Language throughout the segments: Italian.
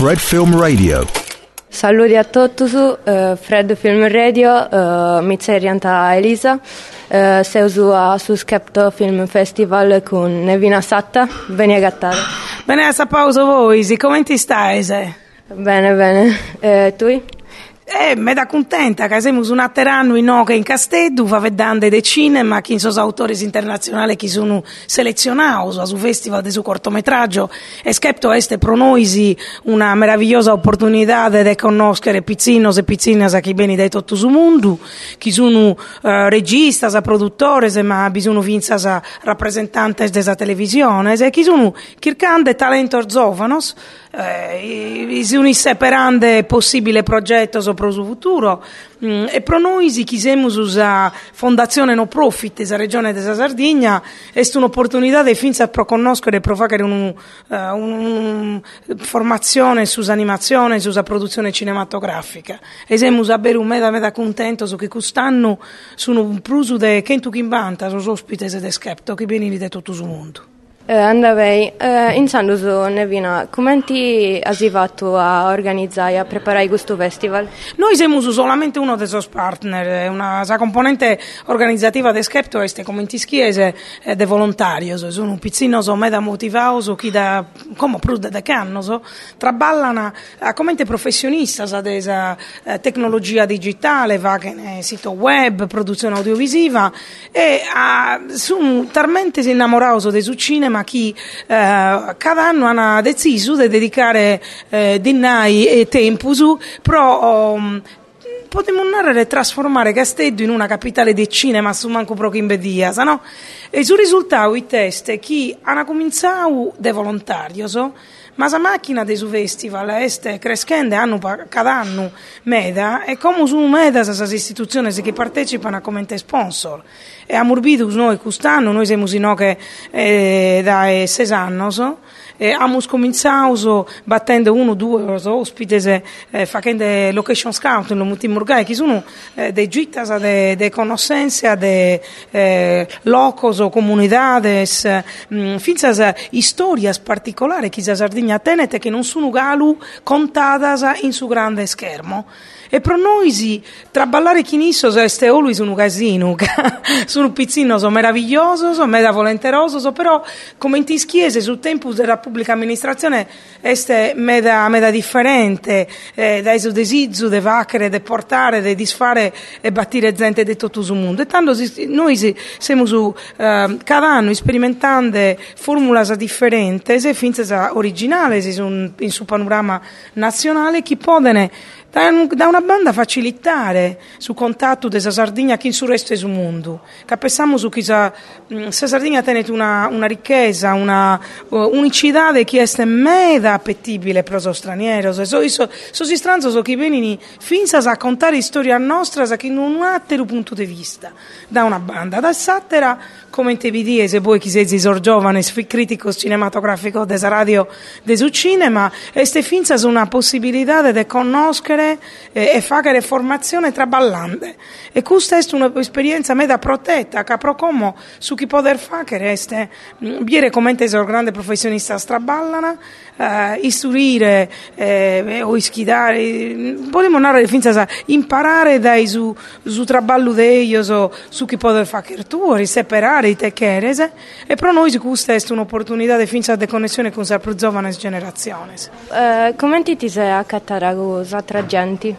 Fred Film Radio. Saluti a tutti, uh, Fred Film Radio, uh, mi chiamo Elisa, uh, sei su Skepto Film Festival con Nevina Satta, bene a gattare. Bene a pausa voi, come ti stai? Bene, bene, uh, tu? Eh, me da contenta che siamo un atteranno in Oca in Casteddu, fa vedere dei cinema, chi sono autori internazionali che sono selezionati su festival di su cortometraggio e schepto este pro noi una meravigliosa opportunità di conoscere pizzinos e pizzinas a chi beni da tutto il mondo, chi sono uh, registas, produttori, ma bisogno vinzas rappresentanti della televisione, e chi sono circande talento giovanos, eh, sono separando possibile progetto pro il futuro. Mm, e pro noi si chisiamo usa fondazione no profit della regione della Sardegna è un'opportunità di finza pro conoscere e pro fare una uh, un, formazione su animazione su produzione cinematografica. E siamo bere un meda contento su che quest'anno sono un in Banta sono ospiti di Skepto che vieni di tutto il mondo andavei, uh, iniziando su Nevina, come ti hai fatto a organizzare e a preparare questo festival? Noi siamo solamente uno dei suoi partner, una sa componente organizzativa di Skepto è come ti schiese eh, de volontario, sono un pizzino so meda motivato, chi da, come prude da canno, so, traballano a commente professionista sa desa eh, tecnologia digitale, va che ne sito web, produzione audiovisiva e uh, sono talmente innamorati del cinema ma chi eh, cada anno hanno deciso di dedicare eh, dinai e tempo su pro um, potremmo narrare trasformare Casteddu in una capitale del cinema su manco proprio in bedia, no? E sul risultato i test chi hanno cominciato de volontario, so? Ma la macchina del festival è crescendo anno cada anno meda e come su meda queste istituzioni che partecipano come sponsor e a Murbidu noi quest'anno noi siamo in che eh, da sei anni so? E abbiamo cominciato battendo uno o due ospiti eh, facendo location scout in Mutimurgai che sono eh, dei gittas de, de conoscenze de eh, locos o comunidades mh, finzas historias particolari che la Sardegna tenete che non sono galu contadas in su grande schermo e per noi traballare chinissos è always un casino, sono pizzino, sono meraviglioso, sono meda volenteroso, però come in chiese sul tempo della pubblica amministrazione è meda, meda differente, eh, da eso desiderio di vacere, di portare, di disfare e battire gente di tutto il mondo. E tanto noi siamo su, eh, cada anno sperimentando formule differenti e finze originali in su panorama nazionale che possono da una banda facilitare su contatto della Sardegna che in su resto del mondo. Capiamo su che la mm, Sardegna tiene una, una ricchezza, una unicità che è meda appetibile per lo straniero. So, so, so, so stranzo so che vengono finza a contare storia nostra che non ha altro punto di vista da una banda. Da Sattera, come te vi dice, se voi chi siete giovane, critico cinematografico della radio del cinema, e ste finza una possibilità di conoscere leggere eh, e fare formazione traballante. E questa è un'esperienza meda protetta, che come su chi poter fare è dire come sono grande professionista straballana, eh, istruire eh, o ischidare, vogliamo narrare finza imparare dai su, su traballo di ellos su chi poter fare tu, riseparare i te cheres, e per noi questa è un'opportunità di finza di connessione con le giovani generazioni. Uh, come ti sei accattata questa tragedia? De...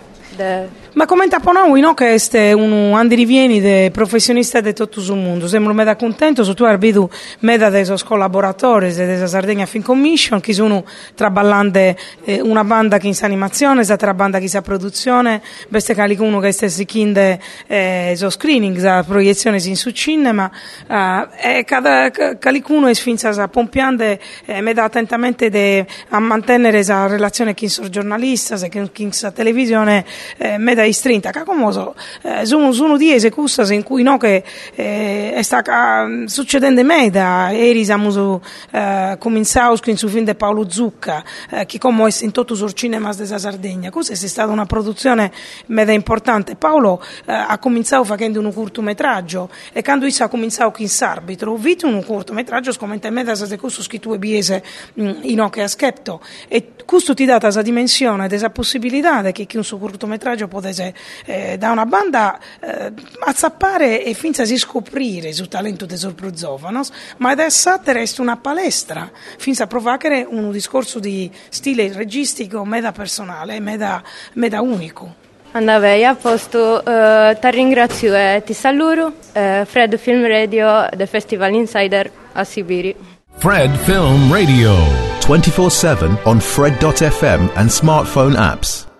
Ma come taponau no che è un andirivieni de professionista di tutto il mondo. Sembro meda contento su tu hai visto meda dei suoi collaboratori della Sardegna Film Commission che sono traballante eh, una banda che in animazione, l'altra banda che in produzione, beste calicuno che stessi kinde eh, so screening, la proiezione in su cinema eh, e cada calicuno è finza sa pompiande eh, meda attentamente de, a mantenere la relazione con i giornalisti, con la televisione eh, meda istrinta, che come so, eh, sono, sono diesi custas in cui no che eh, sta succedendo meda, ieri siamo eh, cominciato con su film di Paolo Zucca, eh, che come è in tutto sul cinema della Sardegna, questa è stata una produzione meda importante. Paolo eh, ha cominciato facendo un cortometraggio e quando ha cominciato con s'arbitro, ho visto un cortometraggio scommente meda se questo scritto biese mm, in occhio a schepto e questo ti dà questa dimensione, questa possibilità che chi un suo cortometraggio potesse eh, da una banda eh, azzappare e finza si scoprire sul talento dei sorprozovanos, ma adesso resta una palestra, finza provare un discorso di stile registico meda personale, meda, meda unico. Andavei a posto, uh, ti ringrazio e ti saluto. Uh, Fred Film Radio del Festival Insider a Sibiri. Fred Film Radio. 24 7 on Fred.fm and smartphone apps.